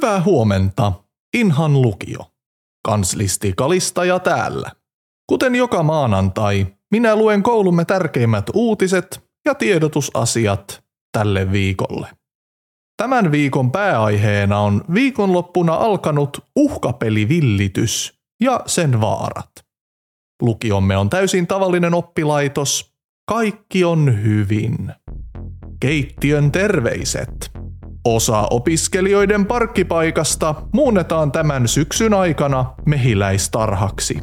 Hyvää huomenta, Inhan lukio. Kanslisti Kalistaja täällä. Kuten joka maanantai, minä luen koulumme tärkeimmät uutiset ja tiedotusasiat tälle viikolle. Tämän viikon pääaiheena on viikonloppuna alkanut uhkapelivillitys ja sen vaarat. Lukiomme on täysin tavallinen oppilaitos. Kaikki on hyvin. Keittiön terveiset. Osa opiskelijoiden parkkipaikasta muunnetaan tämän syksyn aikana mehiläistarhaksi,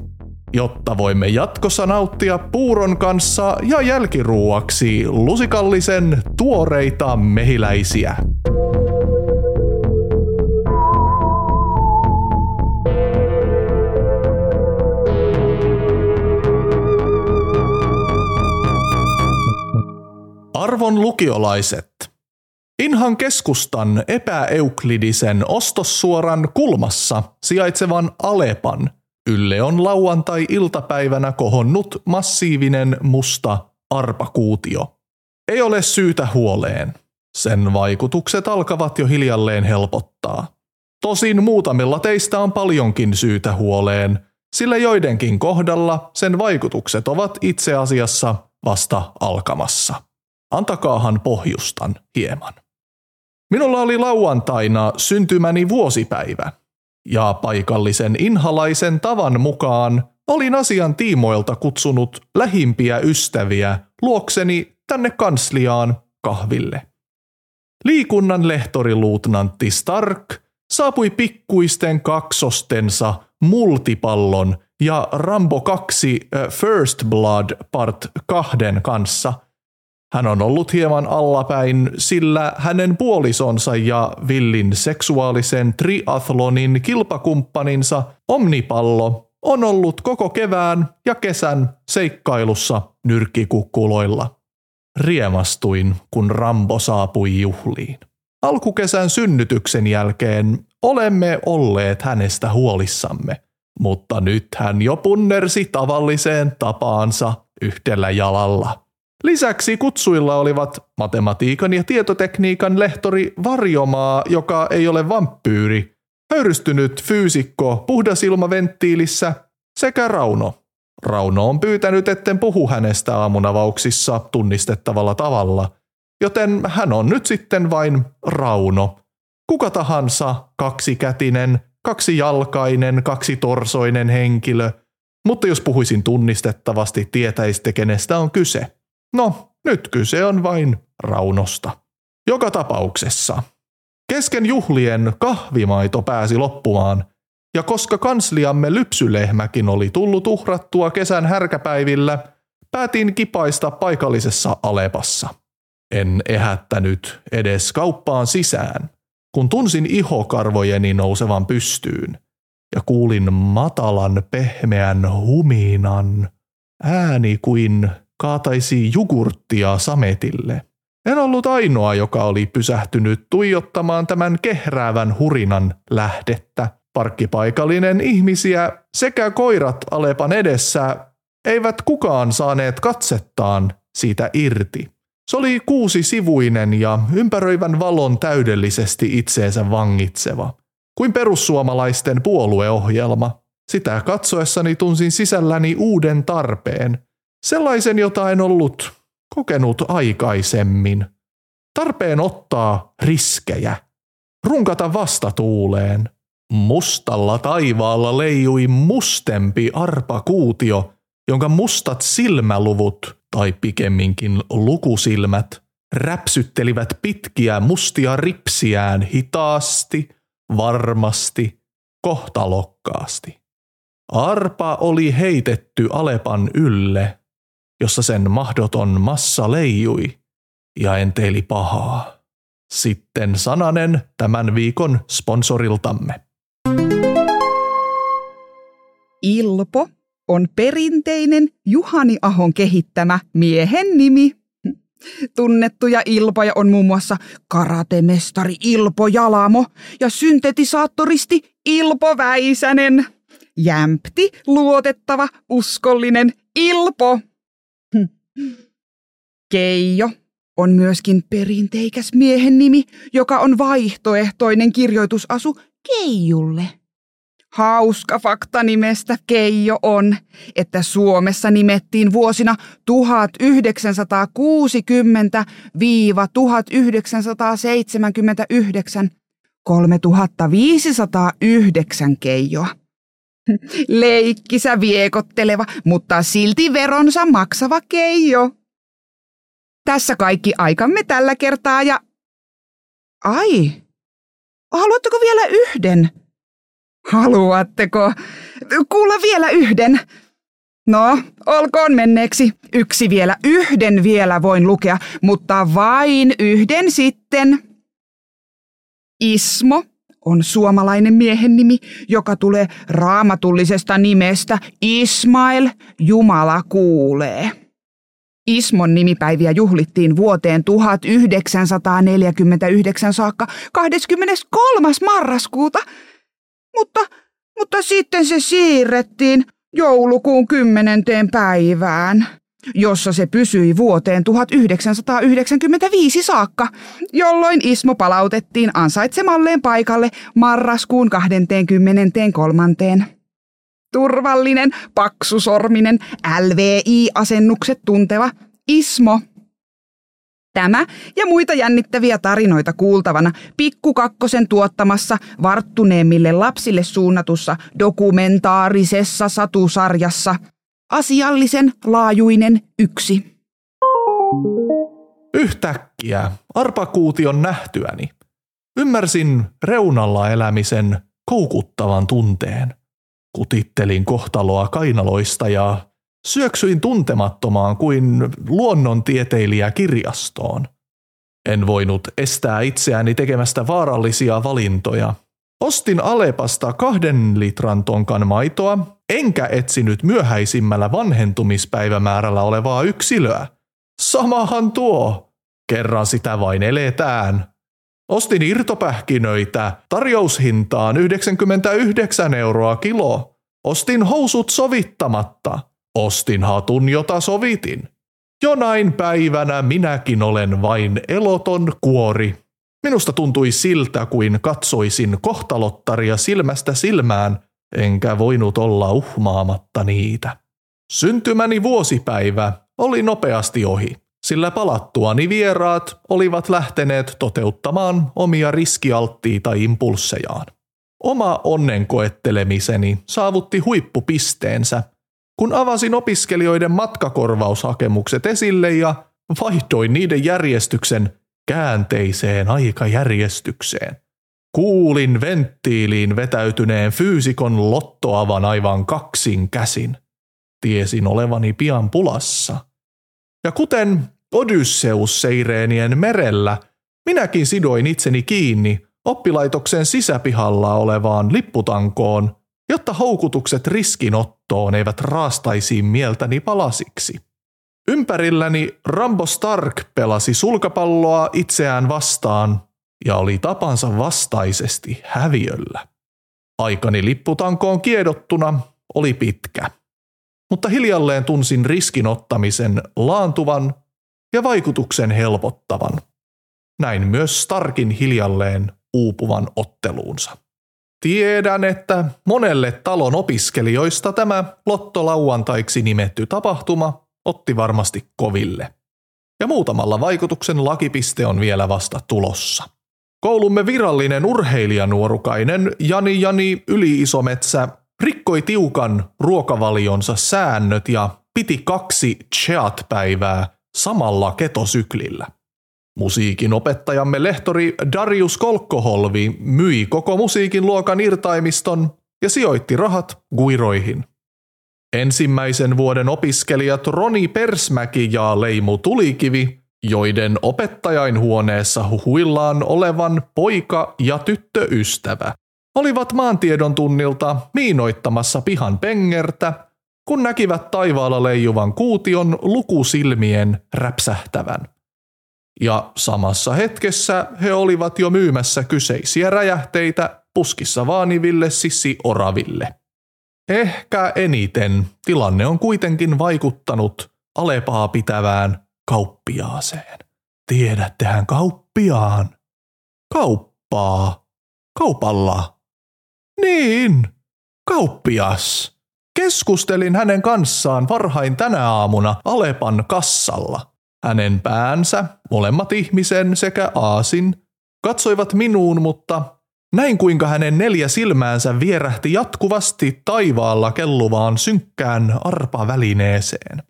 jotta voimme jatkossa nauttia puuron kanssa ja jälkiruuaksi lusikallisen tuoreita mehiläisiä. Arvon lukiolaiset, Inhan keskustan epäeuklidisen ostossuoran kulmassa sijaitsevan Alepan ylle on lauantai-iltapäivänä kohonnut massiivinen musta arpakuutio. Ei ole syytä huoleen. Sen vaikutukset alkavat jo hiljalleen helpottaa. Tosin muutamilla teistä on paljonkin syytä huoleen, sillä joidenkin kohdalla sen vaikutukset ovat itse asiassa vasta alkamassa. Antakaahan pohjustan hieman. Minulla oli lauantaina syntymäni vuosipäivä, ja paikallisen inhalaisen tavan mukaan olin asian tiimoilta kutsunut lähimpiä ystäviä luokseni tänne kansliaan kahville. Liikunnan lehtoriluutnantti Stark saapui pikkuisten kaksostensa multipallon ja Rambo 2 First Blood Part 2 kanssa – hän on ollut hieman allapäin, sillä hänen puolisonsa ja villin seksuaalisen triathlonin kilpakumppaninsa Omnipallo on ollut koko kevään ja kesän seikkailussa nyrkkikukkuloilla. Riemastuin, kun Rambo saapui juhliin. Alkukesän synnytyksen jälkeen olemme olleet hänestä huolissamme, mutta nyt hän jo punnersi tavalliseen tapaansa yhdellä jalalla – Lisäksi kutsuilla olivat matematiikan ja tietotekniikan lehtori Varjomaa, joka ei ole vampyyri, höyrystynyt fyysikko puhdasilmaventtiilissä sekä Rauno. Rauno on pyytänyt, etten puhu hänestä aamunavauksissa tunnistettavalla tavalla, joten hän on nyt sitten vain Rauno. Kuka tahansa kaksikätinen, kaksijalkainen, kaksitorsoinen henkilö, mutta jos puhuisin tunnistettavasti, tietäisitte kenestä on kyse. No, nyt kyse on vain Raunosta. Joka tapauksessa. Kesken juhlien kahvimaito pääsi loppumaan, ja koska kansliamme lypsylehmäkin oli tullut uhrattua kesän härkäpäivillä, päätin kipaista paikallisessa Alepassa. En ehättänyt edes kauppaan sisään, kun tunsin ihokarvojeni nousevan pystyyn ja kuulin matalan pehmeän huminan, ääni kuin kaataisi jugurttia sametille. En ollut ainoa, joka oli pysähtynyt tuijottamaan tämän kehräävän hurinan lähdettä. Parkkipaikallinen ihmisiä sekä koirat Alepan edessä eivät kukaan saaneet katsettaan siitä irti. Se oli kuusi sivuinen ja ympäröivän valon täydellisesti itseensä vangitseva, kuin perussuomalaisten puolueohjelma. Sitä katsoessani tunsin sisälläni uuden tarpeen, Sellaisen, jota en ollut kokenut aikaisemmin. Tarpeen ottaa riskejä. Runkata vastatuuleen. Mustalla taivaalla leijui mustempi arpakuutio, jonka mustat silmäluvut, tai pikemminkin lukusilmät, räpsyttelivät pitkiä mustia ripsiään hitaasti, varmasti, kohtalokkaasti. Arpa oli heitetty Alepan ylle, jossa sen mahdoton massa leijui ja enteili pahaa. Sitten sananen tämän viikon sponsoriltamme. Ilpo on perinteinen Juhani Ahon kehittämä miehen nimi. Tunnettuja ilpoja on muun muassa karatemestari Ilpo Jalamo ja syntetisaattoristi Ilpo Väisänen. Jämpti, luotettava, uskollinen Ilpo Keijo on myöskin perinteikäs miehen nimi, joka on vaihtoehtoinen kirjoitusasu Keijulle. Hauska fakta nimestä Keijo on, että Suomessa nimettiin vuosina 1960-1979 3509 Keijoa. Leikkisä viekotteleva, mutta silti veronsa maksava Keijo. Tässä kaikki aikamme tällä kertaa ja... Ai, haluatteko vielä yhden? Haluatteko kuulla vielä yhden? No, olkoon menneeksi. Yksi vielä, yhden vielä voin lukea, mutta vain yhden sitten. Ismo on suomalainen miehen nimi, joka tulee raamatullisesta nimestä Ismail, Jumala kuulee. Ismon nimipäiviä juhlittiin vuoteen 1949 saakka 23. marraskuuta, mutta, mutta sitten se siirrettiin joulukuun kymmenenteen päivään, jossa se pysyi vuoteen 1995 saakka, jolloin Ismo palautettiin ansaitsemalleen paikalle marraskuun 23. Turvallinen, paksusorminen, LVI-asennukset tunteva Ismo Tämä ja muita jännittäviä tarinoita kuultavana Pikkukakkosen tuottamassa varttuneemmille lapsille suunnatussa dokumentaarisessa satusarjassa Asiallisen laajuinen yksi. Yhtäkkiä arpakuution nähtyäni ymmärsin reunalla elämisen koukuttavan tunteen. Kutittelin kohtaloa kainaloista ja syöksyin tuntemattomaan kuin luonnontieteilijä kirjastoon. En voinut estää itseäni tekemästä vaarallisia valintoja. Ostin Alepasta kahden litran tonkan maitoa, enkä etsinyt myöhäisimmällä vanhentumispäivämäärällä olevaa yksilöä. Samahan tuo. Kerran sitä vain eletään. Ostin irtopähkinöitä tarjoushintaan 99 euroa kilo. Ostin housut sovittamatta. Ostin hatun, jota sovitin. Jonain päivänä minäkin olen vain eloton kuori. Minusta tuntui siltä, kuin katsoisin kohtalottaria silmästä silmään, enkä voinut olla uhmaamatta niitä. Syntymäni vuosipäivä oli nopeasti ohi, sillä palattuani vieraat olivat lähteneet toteuttamaan omia riskialttiita impulssejaan. Oma onnenkoettelemiseni saavutti huippupisteensä – kun avasin opiskelijoiden matkakorvaushakemukset esille ja vaihdoin niiden järjestyksen käänteiseen aikajärjestykseen. Kuulin venttiiliin vetäytyneen fyysikon lottoavan aivan kaksin käsin. Tiesin olevani pian pulassa. Ja kuten Odysseus seireenien merellä, minäkin sidoin itseni kiinni oppilaitoksen sisäpihalla olevaan lipputankoon jotta houkutukset riskinottoon eivät raastaisi mieltäni palasiksi. Ympärilläni Rambo Stark pelasi sulkapalloa itseään vastaan ja oli tapansa vastaisesti häviöllä. Aikani lipputankoon kiedottuna oli pitkä, mutta hiljalleen tunsin riskinottamisen laantuvan ja vaikutuksen helpottavan. Näin myös Starkin hiljalleen uupuvan otteluunsa. Tiedän, että monelle talon opiskelijoista tämä lottolauantaiksi nimetty tapahtuma otti varmasti koville. Ja muutamalla vaikutuksen lakipiste on vielä vasta tulossa. Koulumme virallinen urheilijanuorukainen Jani Jani Yli-Isometsä rikkoi tiukan ruokavalionsa säännöt ja piti kaksi cheat-päivää samalla ketosyklillä. Musiikin opettajamme lehtori Darius Kolkkoholvi myi koko musiikin luokan irtaimiston ja sijoitti rahat guiroihin. Ensimmäisen vuoden opiskelijat Roni Persmäki ja Leimu Tulikivi, joiden opettajainhuoneessa huhuillaan olevan poika- ja tyttöystävä, olivat maantiedon tunnilta miinoittamassa pihan pengertä, kun näkivät taivaalla leijuvan kuution lukusilmien räpsähtävän ja samassa hetkessä he olivat jo myymässä kyseisiä räjähteitä puskissa vaaniville sissi oraville. Ehkä eniten tilanne on kuitenkin vaikuttanut Alepaa pitävään kauppiaaseen. Tiedättehän kauppiaan. Kauppaa. Kaupalla. Niin, kauppias. Keskustelin hänen kanssaan varhain tänä aamuna Alepan kassalla. Hänen päänsä, molemmat ihmisen sekä aasin, katsoivat minuun, mutta näin kuinka hänen neljä silmäänsä vierähti jatkuvasti taivaalla kelluvaan synkkään arpavälineeseen.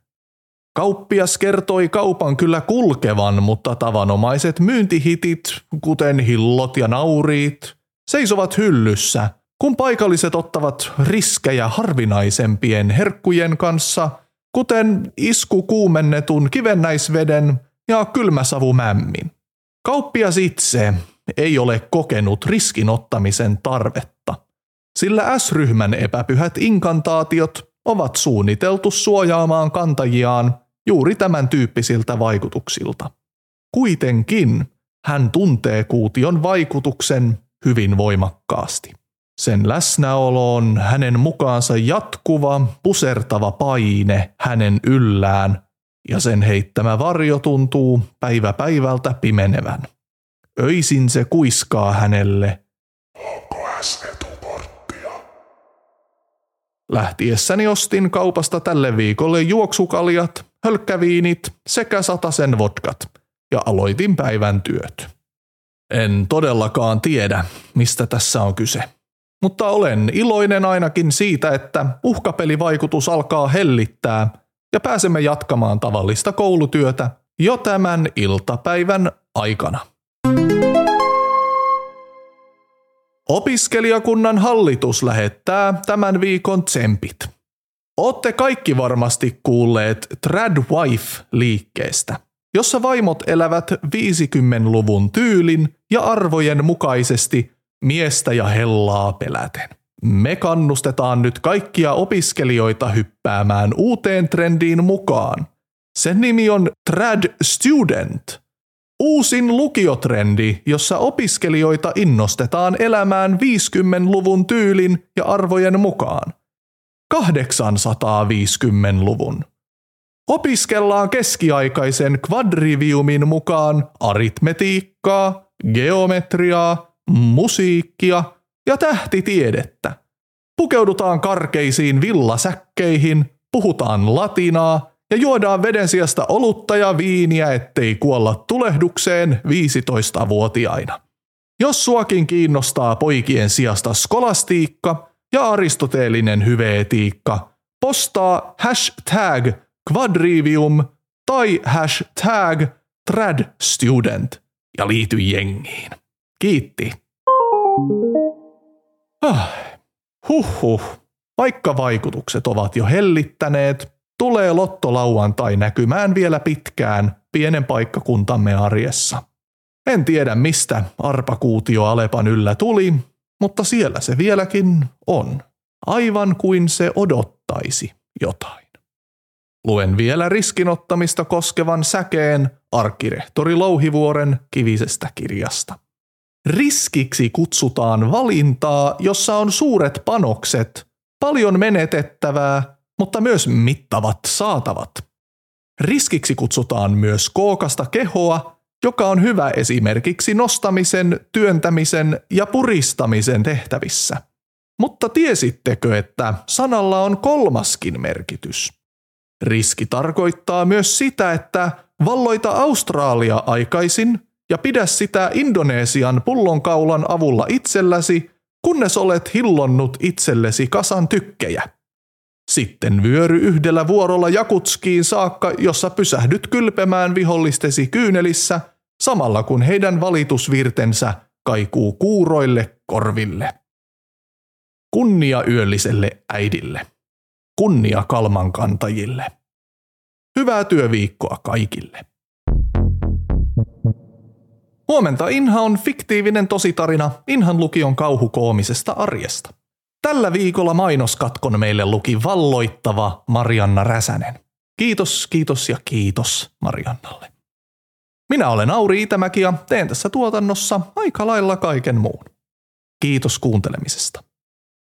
Kauppias kertoi kaupan kyllä kulkevan, mutta tavanomaiset myyntihitit, kuten hillot ja nauriit, seisovat hyllyssä, kun paikalliset ottavat riskejä harvinaisempien herkkujen kanssa, kuten isku kuumennetun kivennäisveden ja kylmäsavumämmin. Kauppias itse ei ole kokenut riskinottamisen tarvetta, sillä S-ryhmän epäpyhät inkantaatiot ovat suunniteltu suojaamaan kantajiaan juuri tämän tyyppisiltä vaikutuksilta. Kuitenkin hän tuntee kuution vaikutuksen hyvin voimakkaasti. Sen läsnäolo on hänen mukaansa jatkuva, pusertava paine hänen yllään, ja sen heittämä varjo tuntuu päivä päivältä pimenevän. Öisin se kuiskaa hänelle. Onko S-etukorttia? Lähtiessäni ostin kaupasta tälle viikolle juoksukaljat, hölkkäviinit sekä satasen vodkat ja aloitin päivän työt. En todellakaan tiedä, mistä tässä on kyse. Mutta olen iloinen ainakin siitä, että uhkapelivaikutus alkaa hellittää ja pääsemme jatkamaan tavallista koulutyötä jo tämän iltapäivän aikana. Opiskelijakunnan hallitus lähettää tämän viikon tsempit. Ootte kaikki varmasti kuulleet Tradwife-liikkeestä, jossa vaimot elävät 50-luvun tyylin ja arvojen mukaisesti miestä ja hellaa peläten. Me kannustetaan nyt kaikkia opiskelijoita hyppäämään uuteen trendiin mukaan. Sen nimi on Trad Student – Uusin lukiotrendi, jossa opiskelijoita innostetaan elämään 50-luvun tyylin ja arvojen mukaan. 850-luvun. Opiskellaan keskiaikaisen quadriviumin mukaan aritmetiikkaa, geometriaa, musiikkia ja tähtitiedettä. Pukeudutaan karkeisiin villasäkkeihin, puhutaan latinaa ja juodaan veden sijasta olutta ja viiniä, ettei kuolla tulehdukseen 15-vuotiaina. Jos suakin kiinnostaa poikien sijasta skolastiikka ja aristoteellinen hyveetiikka, postaa hashtag quadrivium tai hashtag tradstudent ja liity jengiin. Kiitti. Ah, huhhuh. Vaikka vaikutukset ovat jo hellittäneet, tulee lottolauantai näkymään vielä pitkään pienen paikkakuntamme arjessa. En tiedä mistä arpakuutio Alepan yllä tuli, mutta siellä se vieläkin on, aivan kuin se odottaisi jotain. Luen vielä riskinottamista koskevan säkeen arkkirehtori Louhivuoren kivisestä kirjasta. Riskiksi kutsutaan valintaa, jossa on suuret panokset, paljon menetettävää mutta myös mittavat saatavat. Riskiksi kutsutaan myös kookasta kehoa, joka on hyvä esimerkiksi nostamisen, työntämisen ja puristamisen tehtävissä. Mutta tiesittekö, että sanalla on kolmaskin merkitys? Riski tarkoittaa myös sitä, että valloita Australia aikaisin ja pidä sitä Indonesian pullonkaulan avulla itselläsi, kunnes olet hillonnut itsellesi kasan tykkejä. Sitten vyöry yhdellä vuorolla Jakutskiin saakka, jossa pysähdyt kylpemään vihollistesi kyynelissä, samalla kun heidän valitusvirtensä kaikuu kuuroille korville. Kunnia yölliselle äidille. Kunnia kalmankantajille. Hyvää työviikkoa kaikille. Huomenta Inha on fiktiivinen tositarina Inhan lukion kauhukoomisesta arjesta. Tällä viikolla mainoskatkon meille luki valloittava Marianna Räsänen. Kiitos, kiitos ja kiitos Mariannalle. Minä olen Auri Itämäki ja teen tässä tuotannossa aika lailla kaiken muun. Kiitos kuuntelemisesta.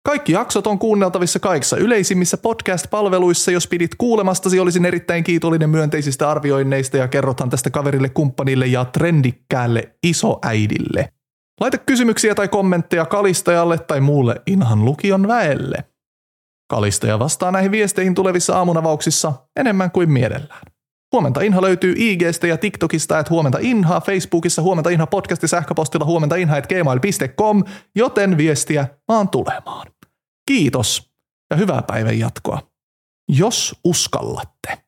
Kaikki jaksot on kuunneltavissa kaikissa yleisimmissä podcast-palveluissa. Jos pidit kuulemastasi, olisin erittäin kiitollinen myönteisistä arvioinneista ja kerrothan tästä kaverille, kumppanille ja trendikkäälle isoäidille. Laita kysymyksiä tai kommentteja Kalistajalle tai muulle Inhan lukion väelle. Kalistaja vastaa näihin viesteihin tulevissa aamunavauksissa enemmän kuin mielellään. Huomenta Inha löytyy IGstä ja TikTokista, että huomenta Inha, Facebookissa huomenta Inha podcasti sähköpostilla huomenta Inha, gmail.com, joten viestiä vaan tulemaan. Kiitos ja hyvää päivän jatkoa. Jos uskallatte.